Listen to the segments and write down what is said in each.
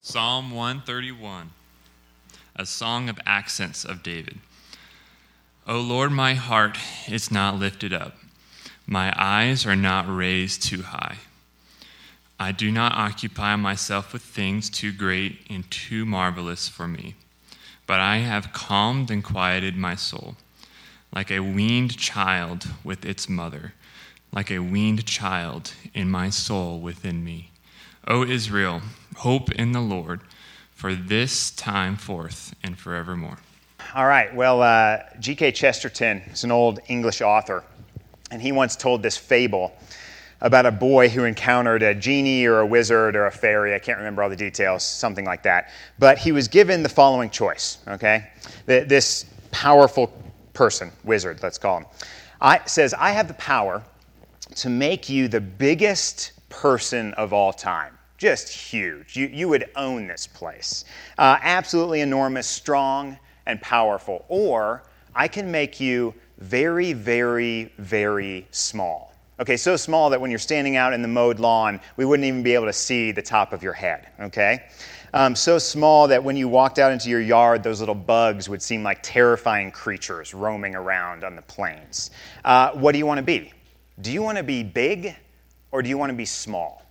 Psalm 131, a song of ascents of David. O Lord, my heart is not lifted up, my eyes are not raised too high. I do not occupy myself with things too great and too marvelous for me, but I have calmed and quieted my soul, like a weaned child with its mother, like a weaned child in my soul within me. O Israel, hope in the Lord for this time forth and forevermore. All right. Well, uh, G.K. Chesterton is an old English author, and he once told this fable about a boy who encountered a genie or a wizard or a fairy. I can't remember all the details, something like that. But he was given the following choice, okay? This powerful person, wizard, let's call him, I, says, I have the power to make you the biggest person of all time just huge. You, you would own this place. Uh, absolutely enormous, strong, and powerful. Or I can make you very, very, very small. Okay, so small that when you're standing out in the mowed lawn, we wouldn't even be able to see the top of your head. Okay? Um, so small that when you walked out into your yard, those little bugs would seem like terrifying creatures roaming around on the plains. Uh, what do you want to be? Do you want to be big or do you want to be small?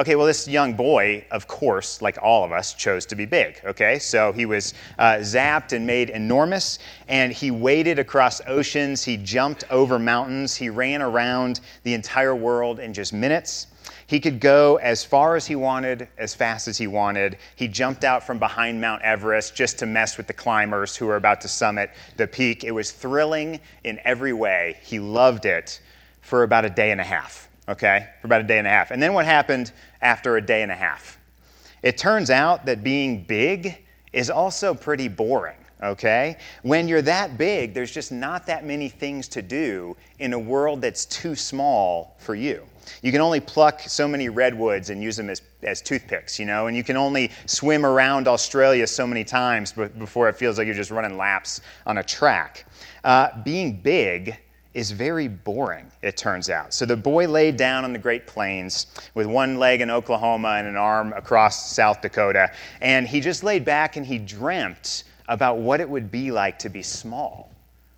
Okay, well, this young boy, of course, like all of us, chose to be big. Okay, so he was uh, zapped and made enormous, and he waded across oceans, he jumped over mountains, he ran around the entire world in just minutes. He could go as far as he wanted, as fast as he wanted. He jumped out from behind Mount Everest just to mess with the climbers who were about to summit the peak. It was thrilling in every way. He loved it for about a day and a half okay, for about a day and a half. And then what happened after a day and a half? It turns out that being big is also pretty boring, okay? When you're that big, there's just not that many things to do in a world that's too small for you. You can only pluck so many redwoods and use them as, as toothpicks, you know, and you can only swim around Australia so many times before it feels like you're just running laps on a track. Uh, being big is very boring, it turns out. So the boy laid down on the Great Plains with one leg in Oklahoma and an arm across South Dakota, and he just laid back and he dreamt about what it would be like to be small.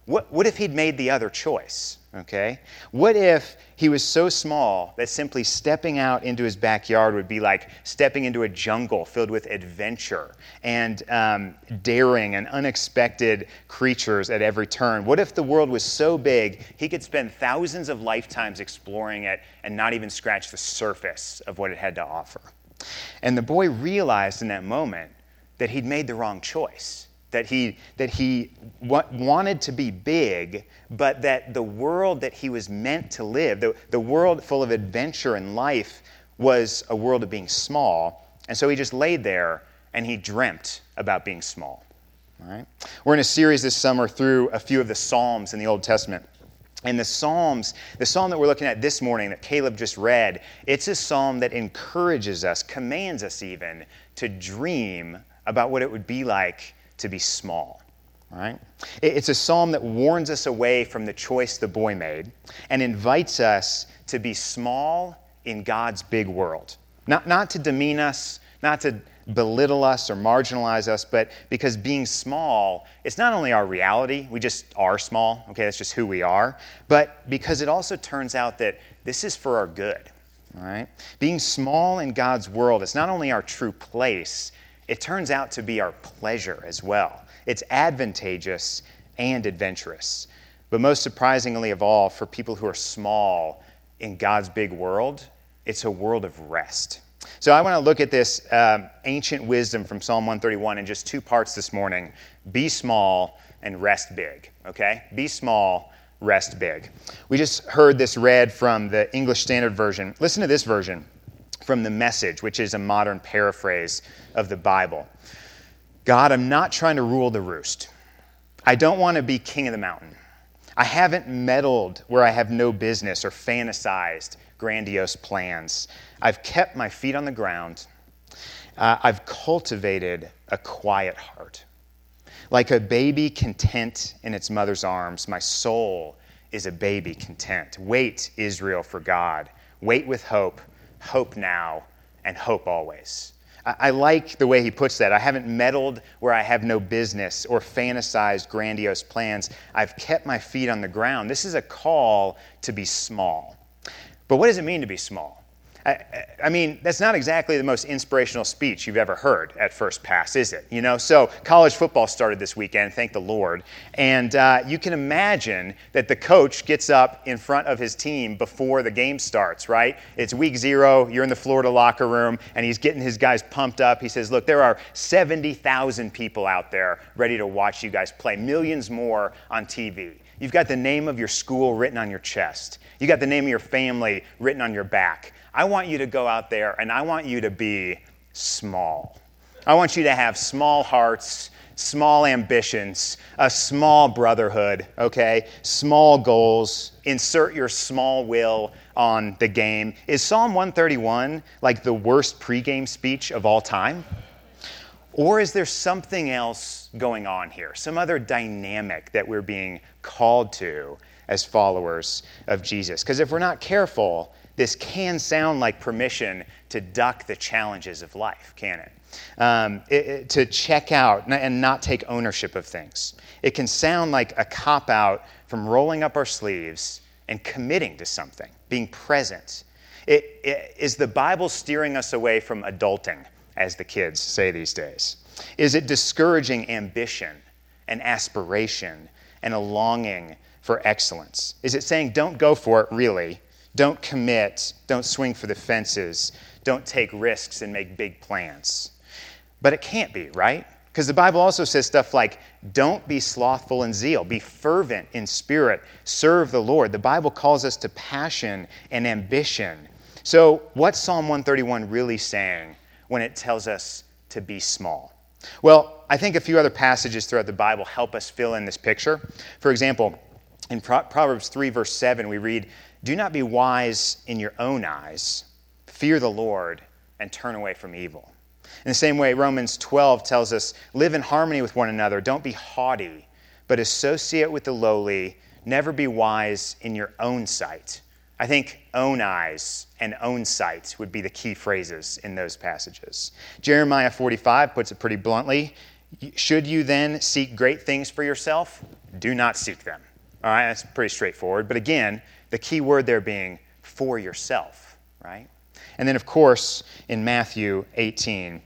What, what if he'd made the other choice? Okay? What if he was so small that simply stepping out into his backyard would be like stepping into a jungle filled with adventure and um, daring and unexpected creatures at every turn? What if the world was so big he could spend thousands of lifetimes exploring it and not even scratch the surface of what it had to offer? And the boy realized in that moment that he'd made the wrong choice that he, that he wanted to be big, but that the world that he was meant to live, the, the world full of adventure and life, was a world of being small. And so he just laid there and he dreamt about being small. All right? We're in a series this summer through a few of the Psalms in the Old Testament. And the Psalms, the psalm that we're looking at this morning that Caleb just read, it's a psalm that encourages us, commands us even, to dream about what it would be like to be small. Right? It's a psalm that warns us away from the choice the boy made and invites us to be small in God's big world. Not, not to demean us, not to belittle us or marginalize us, but because being small, it's not only our reality, we just are small, okay, that's just who we are, but because it also turns out that this is for our good. All right? Being small in God's world is not only our true place, it turns out to be our pleasure as well. It's advantageous and adventurous. But most surprisingly of all, for people who are small in God's big world, it's a world of rest. So I want to look at this um, ancient wisdom from Psalm 131 in just two parts this morning be small and rest big. Okay? Be small, rest big. We just heard this read from the English Standard Version. Listen to this version from the message, which is a modern paraphrase of the Bible. God, I'm not trying to rule the roost. I don't want to be king of the mountain. I haven't meddled where I have no business or fantasized grandiose plans. I've kept my feet on the ground. Uh, I've cultivated a quiet heart. Like a baby content in its mother's arms, my soul is a baby content. Wait, Israel, for God. Wait with hope hope now, and hope always. I, like the way he puts that. I haven't meddled where I have no business or fantasized grandiose plans. I've kept my feet on the ground. This is a call to be small. But what does it mean to be small? I, I, mean, that's not exactly the most inspirational speech you've ever heard at First Pass, is it? You know, so college football started this weekend, thank the Lord, and uh, you can imagine that the coach gets up in front of his team before the game starts, right? It's week zero, you're in the Florida locker room, and he's getting his guys pumped up. He says, "Look, there are 70,000 people out there ready to watch you guys play, millions more on TV." You've got the name of your school written on your chest. You got the name of your family written on your back. I want you to go out there and I want you to be small. I want you to have small hearts, small ambitions, a small brotherhood, okay? Small goals. Insert your small will on the game. Is Psalm 131 like the worst pregame speech of all time? Or is there something else going on here? Some other dynamic that we're being called to as followers of Jesus? Because if we're not careful, this can sound like permission to duck the challenges of life, can it? Um, it, it to check out and not take ownership of things. It can sound like a cop out from rolling up our sleeves and committing to something, being present. It, is the Bible steering us away from adulting, as the kids say these days? Is it discouraging ambition and aspiration and a longing for excellence? Is it saying, don't go for it, really? Don't commit. Don't swing for the fences. Don't take risks and make big plans. But it can't be, right? Because the Bible also says stuff like, don't be slothful in zeal, be fervent in spirit, serve the Lord. The Bible calls us to passion and ambition. So, what's Psalm 131 really saying when it tells us to be small? Well, I think a few other passages throughout the Bible help us fill in this picture. For example, in Proverbs 3, verse 7, we read, do not be wise in your own eyes. Fear the Lord and turn away from evil. In the same way, Romans 12 tells us live in harmony with one another. Don't be haughty, but associate with the lowly. Never be wise in your own sight. I think own eyes and own sight would be the key phrases in those passages. Jeremiah 45 puts it pretty bluntly Should you then seek great things for yourself? Do not seek them. All right, that's pretty straightforward. But again, the key word there being for yourself, right? And then, of course, in Matthew 18,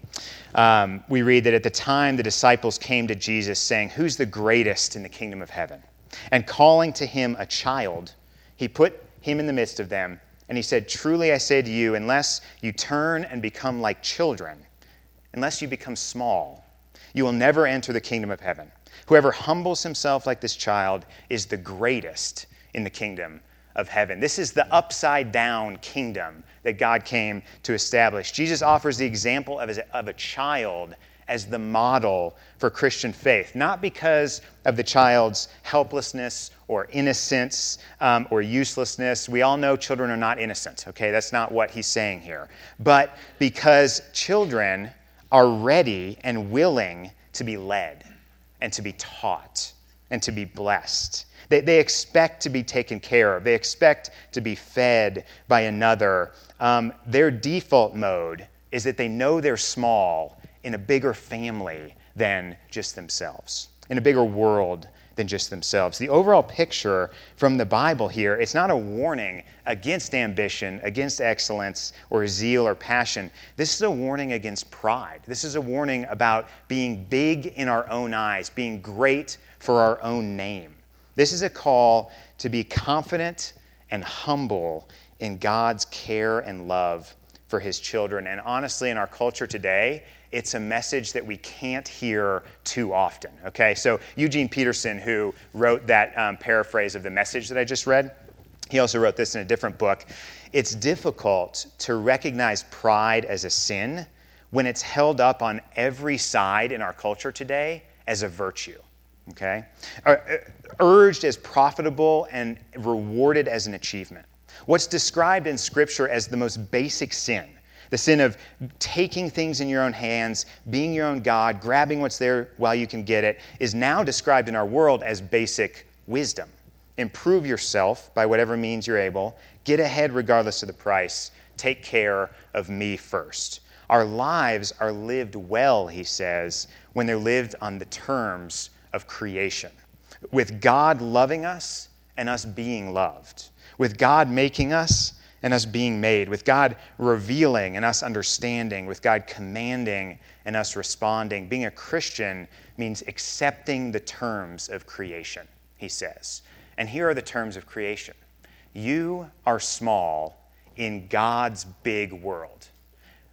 um, we read that at the time the disciples came to Jesus saying, Who's the greatest in the kingdom of heaven? And calling to him a child, he put him in the midst of them, and he said, Truly I say to you, unless you turn and become like children, unless you become small, you will never enter the kingdom of heaven. Whoever humbles himself like this child is the greatest in the kingdom of heaven. This is the upside down kingdom that God came to establish. Jesus offers the example of, of a child as the model for Christian faith, not because of the child's helplessness or innocence um, or uselessness. We all know children are not innocent, okay? That's not what he's saying here. But because children are ready and willing to be led and to be taught and to be blessed. They, they expect to be taken care of, they expect to be fed by another. Um, their default mode is that they know they're small in a bigger family than just themselves, in a bigger world than just themselves. The overall picture from the Bible here, it's not a warning against ambition, against excellence, or zeal or passion. This is a warning against pride. This is a warning about being big in our own eyes, being great for our own name. This is a call to be confident and humble in God's care and love for his children. And honestly, in our culture today, it's a message that we can't hear too often. Okay, so Eugene Peterson, who wrote that um, paraphrase of the message that I just read, he also wrote this in a different book. It's difficult to recognize pride as a sin when it's held up on every side in our culture today as a virtue okay? Uh, urged as profitable and rewarded as an achievement. What's described in Scripture as the most basic sin, the sin of taking things in your own hands, being your own God, grabbing what's there while you can get it, is now described in our world as basic wisdom. Improve yourself by whatever means you're able, get ahead regardless of the price, take care of me first. Our lives are lived well, he says, when they're lived on the terms of creation, with God loving us and us being loved, with God making us and us being made, with God revealing and us understanding, with God commanding and us responding. Being a Christian means accepting the terms of creation, he says. And here are the terms of creation You are small in God's big world.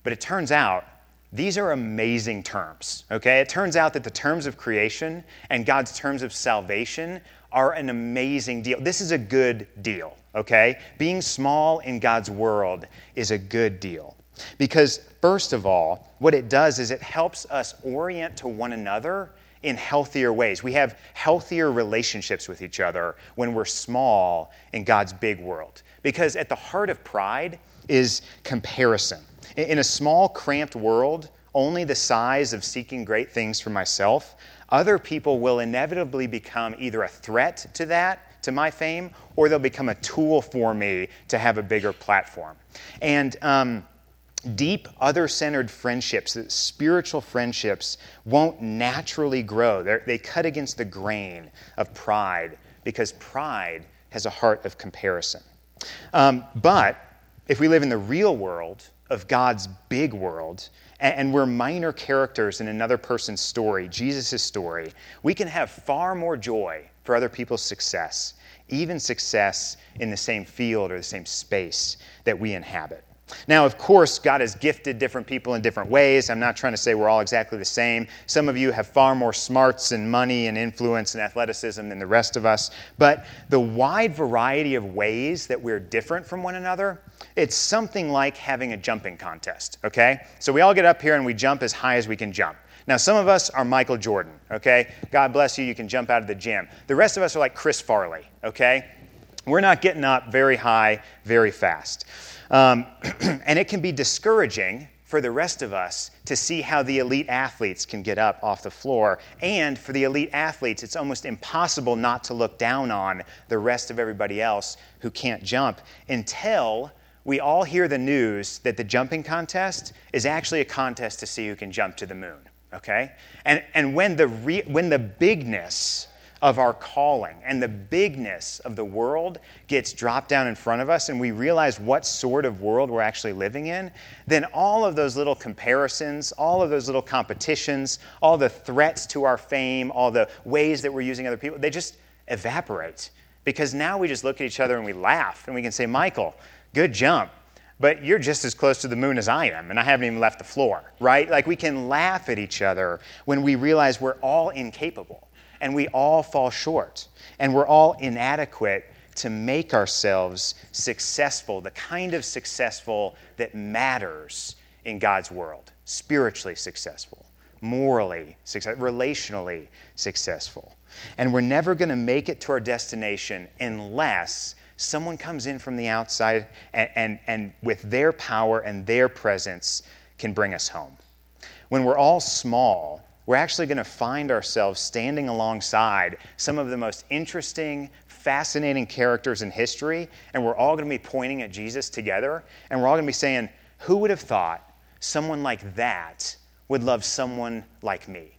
But it turns out these are amazing terms, okay? It turns out that the terms of creation and God's terms of salvation are an amazing deal. This is a good deal, okay? Being small in God's world is a good deal. Because, first of all, what it does is it helps us orient to one another in healthier ways. We have healthier relationships with each other when we're small in God's big world. Because at the heart of pride is comparison. In a small, cramped world, only the size of seeking great things for myself, other people will inevitably become either a threat to that, to my fame, or they'll become a tool for me to have a bigger platform. And um, deep, other centered friendships, spiritual friendships, won't naturally grow. They're, they cut against the grain of pride because pride has a heart of comparison. Um, but if we live in the real world of God's big world, and we're minor characters in another person's story, Jesus' story, we can have far more joy for other people's success, even success in the same field or the same space that we inhabit. Now, of course, God has gifted different people in different ways. I'm not trying to say we're all exactly the same. Some of you have far more smarts and money and influence and athleticism than the rest of us. But the wide variety of ways that we're different from one another, it's something like having a jumping contest, okay? So we all get up here and we jump as high as we can jump. Now, some of us are Michael Jordan, okay? God bless you, you can jump out of the gym. The rest of us are like Chris Farley, okay? We're not getting up very high very fast. Um, and it can be discouraging for the rest of us to see how the elite athletes can get up off the floor. And for the elite athletes, it's almost impossible not to look down on the rest of everybody else who can't jump until we all hear the news that the jumping contest is actually a contest to see who can jump to the moon. Okay? And, and when, the re, when the bigness of our calling and the bigness of the world gets dropped down in front of us and we realize what sort of world we're actually living in, then all of those little comparisons, all of those little competitions, all the threats to our fame, all the ways that we're using other people, they just evaporate. Because now we just look at each other and we laugh and we can say, Michael, good jump but you're just as close to the moon as I am, and I haven't even left the floor, right? Like we can laugh at each other when we realize we're all incapable and we all fall short, and we're all inadequate to make ourselves successful, the kind of successful that matters in God's world spiritually successful, morally successful, relationally successful. And we're never going to make it to our destination unless someone comes in from the outside and, and, and with their power and their presence can bring us home. When we're all small, we're actually going to find ourselves standing alongside some of the most interesting, fascinating characters in history, and we're all going to be pointing at Jesus together, and we're all going to be saying, Who would have thought someone like that would love someone like me?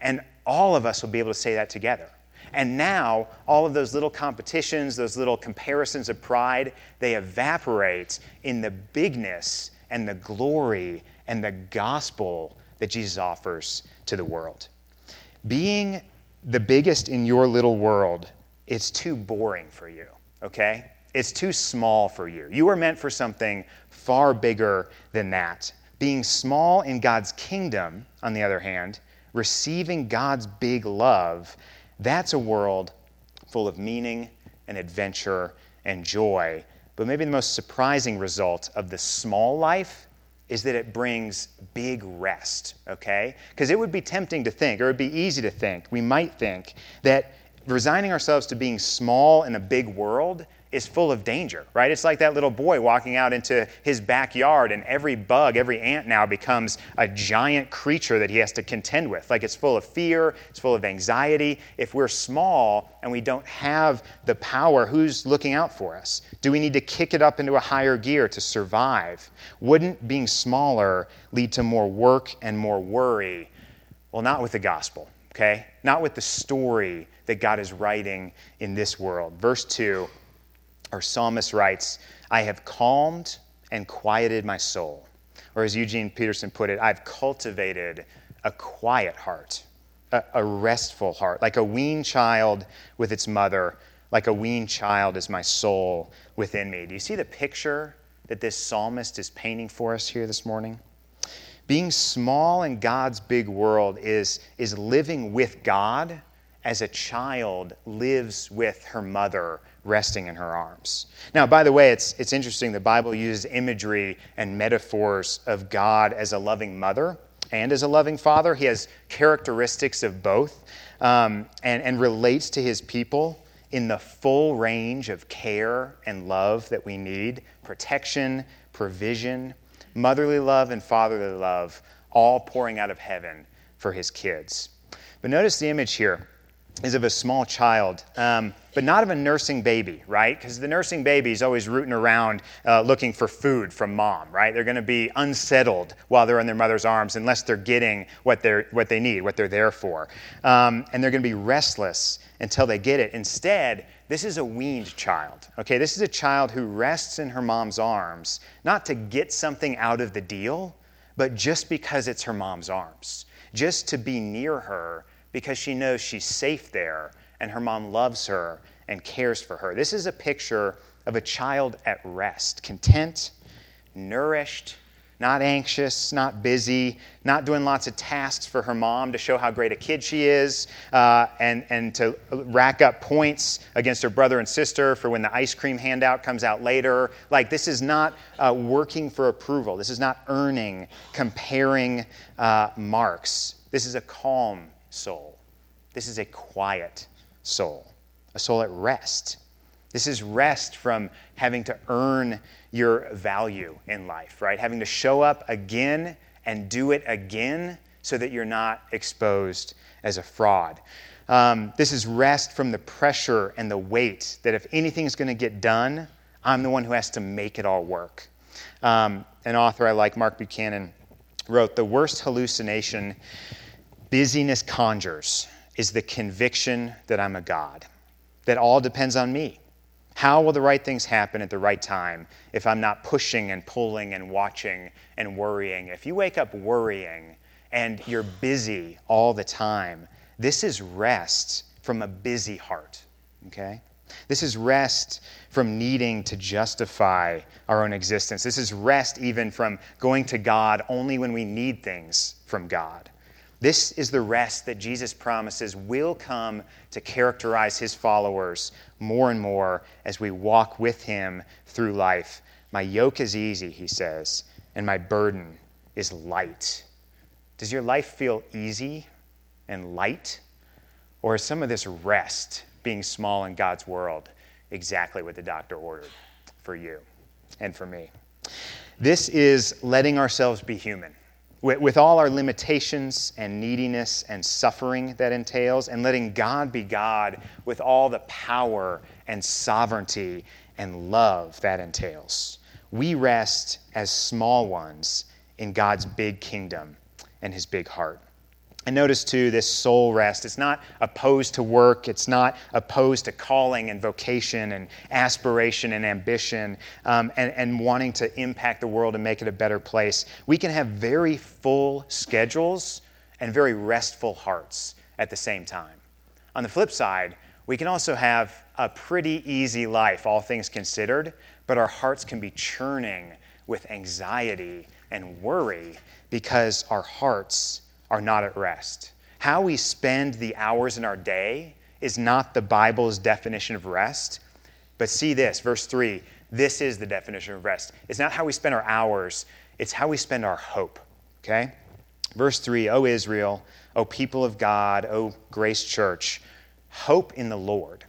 And all of us will be able to say that together. And now, all of those little competitions, those little comparisons of pride, they evaporate in the bigness and the glory and the gospel that Jesus offers to the world. Being the biggest in your little world, it's too boring for you, okay? It's too small for you. You are meant for something far bigger than that. Being small in God's kingdom, on the other hand, receiving God's big love, that's a world full of meaning and adventure and joy. But maybe the most surprising result of the small life is that it brings big rest, okay? Because it would be tempting to think, or it would be easy to think, we might think, that resigning ourselves to being small in a big world is full of danger, right? It's like that little boy walking out into his backyard, and every bug, every ant now becomes a giant creature that he has to contend with. Like it's full of fear, it's full of anxiety. If we're small and we don't have the power, who's looking out for us? Do we need to kick it up into a higher gear to survive? Wouldn't being smaller lead to more work and more worry? Well, not with the gospel, okay? Not with the story that God is writing in this world. Verse 2, our psalmist writes, I have calmed and quieted my soul. Or as Eugene Peterson put it, I've cultivated a quiet heart, a, a restful heart, like a weaned child with its mother, like a weaned child is my soul within me. Do you see the picture that this psalmist is painting for us here this morning? Being small in God's big world is, is living with God as a child lives with her mother resting in her arms. Now, by the way, it's, it's interesting. The Bible uses imagery and metaphors of God as a loving mother and as a loving father. He has characteristics of both um, and, and relates to his people in the full range of care and love that we need protection, provision, motherly love, and fatherly love, all pouring out of heaven for his kids. But notice the image here is of a small child, um, but not of a nursing baby, right? Because the nursing baby is always rooting around uh, looking for food from mom, right? They're going to be unsettled while they're in their mother's arms unless they're getting what, they're, what they need, what they're there for. Um, and they're going to be restless until they get it. Instead, this is a weaned child, okay? This is a child who rests in her mom's arms, not to get something out of the deal, but just because it's her mom's arms, just to be near her because she knows she's safe there and her mom loves her and cares for her. This is a picture of a child at rest, content, nourished, not anxious, not busy, not doing lots of tasks for her mom to show how great a kid she is, uh, and, and to rack up points against her brother and sister for when the ice cream handout comes out later. Like, this is not uh, working for approval. This is not earning, comparing uh, marks. This is a calm soul. This is a quiet soul, a soul at rest. This is rest from having to earn your value in life, right? Having to show up again and do it again so that you're not exposed as a fraud. Um, this is rest from the pressure and the weight that if anything's going to get done, I'm the one who has to make it all work. Um, an author I like, Mark Buchanan, wrote The worst hallucination busyness conjures is the conviction that I'm a God, that all depends on me. How will the right things happen at the right time if I'm not pushing and pulling and watching and worrying? If you wake up worrying and you're busy all the time, this is rest from a busy heart, okay? This is rest from needing to justify our own existence. This is rest even from going to God only when we need things from God. This is the rest that Jesus promises will come to characterize his followers more and more as we walk with him through life. My yoke is easy, he says, and my burden is light. Does your life feel easy and light? Or is some of this rest, being small in God's world, exactly what the doctor ordered for you and for me? This is letting ourselves be human with, with all our limitations and neediness and suffering that entails, and letting God be God with all the power and sovereignty and love that entails. We rest as small ones in God's big kingdom and his big heart. And notice too, this soul rest. It's not opposed to work. It's not opposed to calling and vocation and aspiration and ambition um, and, and wanting to impact the world and make it a better place. We can have very full schedules and very restful hearts at the same time. On the flip side, we can also have a pretty easy life, all things considered, but our hearts can be churning with anxiety and worry because our hearts are not at rest. How we spend the hours in our day is not the Bible's definition of rest. But see this, verse 3 this is the definition of rest. It's not how we spend our hours, it's how we spend our hope. Okay? Verse 3 O Israel, O people of God, O Grace Church, hope in the Lord.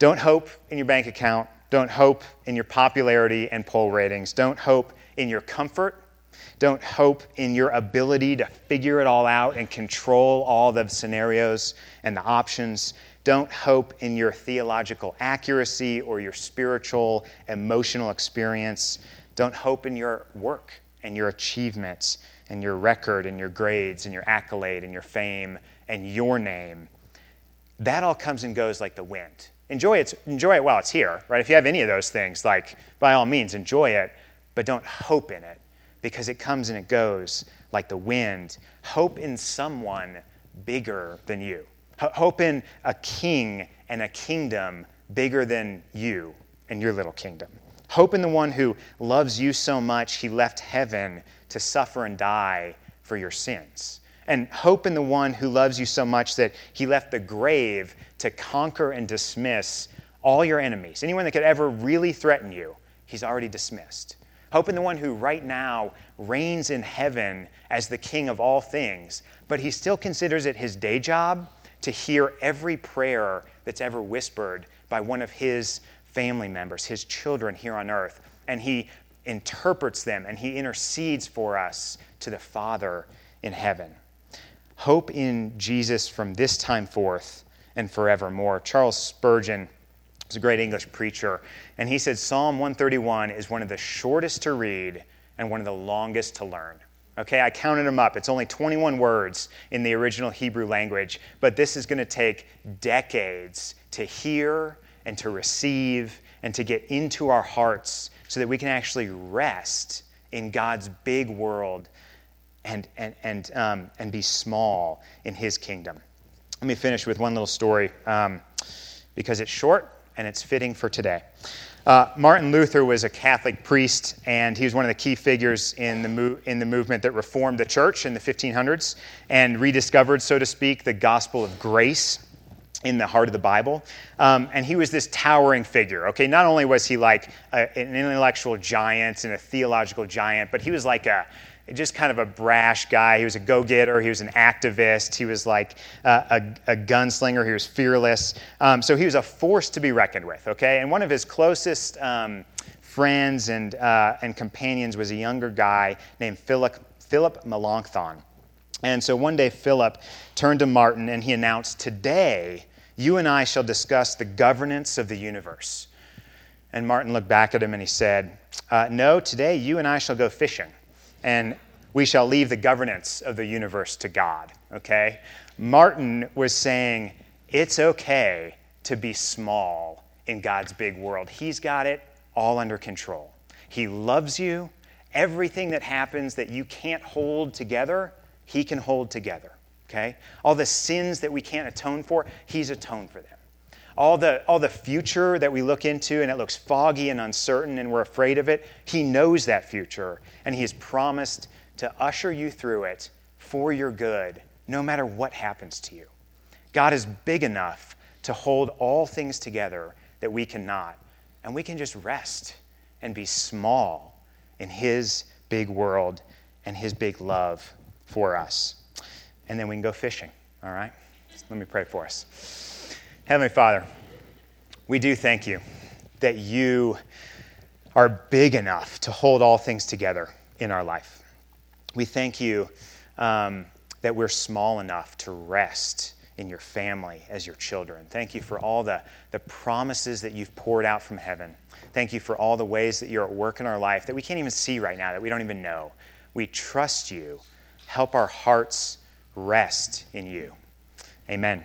Don't hope in your bank account Don't hope in your popularity and poll ratings. Don't hope in your comfort. Don't hope in your ability to figure it all out and control all the scenarios and the options. Don't hope in your theological accuracy or your spiritual, emotional experience. Don't hope in your work and your achievements and your record and your grades and your accolade and your fame and your name. That all comes and goes like the wind. Enjoy it, enjoy it while it's here, right? If you have any of those things, like by all means, enjoy it, but don't hope in it because it comes and it goes like the wind. Hope in someone bigger than you. Hope in a king and a kingdom bigger than you and your little kingdom. Hope in the one who loves you so much he left heaven to suffer and die for your sins. And hope in the one who loves you so much that he left the grave to conquer and dismiss all your enemies. Anyone that could ever really threaten you, he's already dismissed. Hope in the one who right now reigns in heaven as the king of all things, but he still considers it his day job to hear every prayer that's ever whispered by one of his family members, his children here on earth. And he interprets them and he intercedes for us to the Father in heaven. Hope in Jesus from this time forth and forevermore. Charles Spurgeon was a great English preacher, and he said Psalm 131 is one of the shortest to read and one of the longest to learn. Okay, I counted them up. It's only 21 words in the original Hebrew language, but this is going to take decades to hear and to receive and to get into our hearts so that we can actually rest in God's big world and, and, and, um, and be small in His kingdom. Let me finish with one little story um, because it's short and it's fitting for today. Uh, Martin Luther was a Catholic priest, and he was one of the key figures in the, mo- in the movement that reformed the church in the 1500s and rediscovered, so to speak, the gospel of grace in the heart of the Bible. Um, and he was this towering figure. Okay, not only was he like a, an intellectual giant and a theological giant, but he was like a just kind of a brash guy. He was a go getter, he was an activist, he was like a, a, a gunslinger, he was fearless. Um, so he was a force to be reckoned with, okay? And one of his closest um, friends and, uh, and companions was a younger guy named Philip, Philip Melanchthon. And so one day, Philip turned to Martin and he announced, Today, you and I shall discuss the governance of the universe. And Martin looked back at him and he said, uh, No, today you and I shall go fishing and we shall leave the governance of the universe to God. Okay? Martin was saying it's okay to be small in God's big world. He's got it all under control. He loves you. Everything that happens that you can't hold together, He can hold together. Okay? All the sins that we can't atone for, He's atoned for them. All the, all the future that we look into and it looks foggy and uncertain and we're afraid of it, He knows that future and He has promised to usher you through it for your good, no matter what happens to you. God is big enough to hold all things together that we cannot, and we can just rest and be small in His big world and His big love for us. And then we can go fishing, all right? Let me pray for us. Heavenly Father, we do thank you that you are big enough to hold all things together in our life. We thank you um, that we're small enough to rest in your family as your children. Thank you for all the, the promises that you've poured out from heaven. Thank you for all the ways that you're at work in our life that we can't even see right now, that we don't even know. We trust you. Help our hearts rest in you. Amen.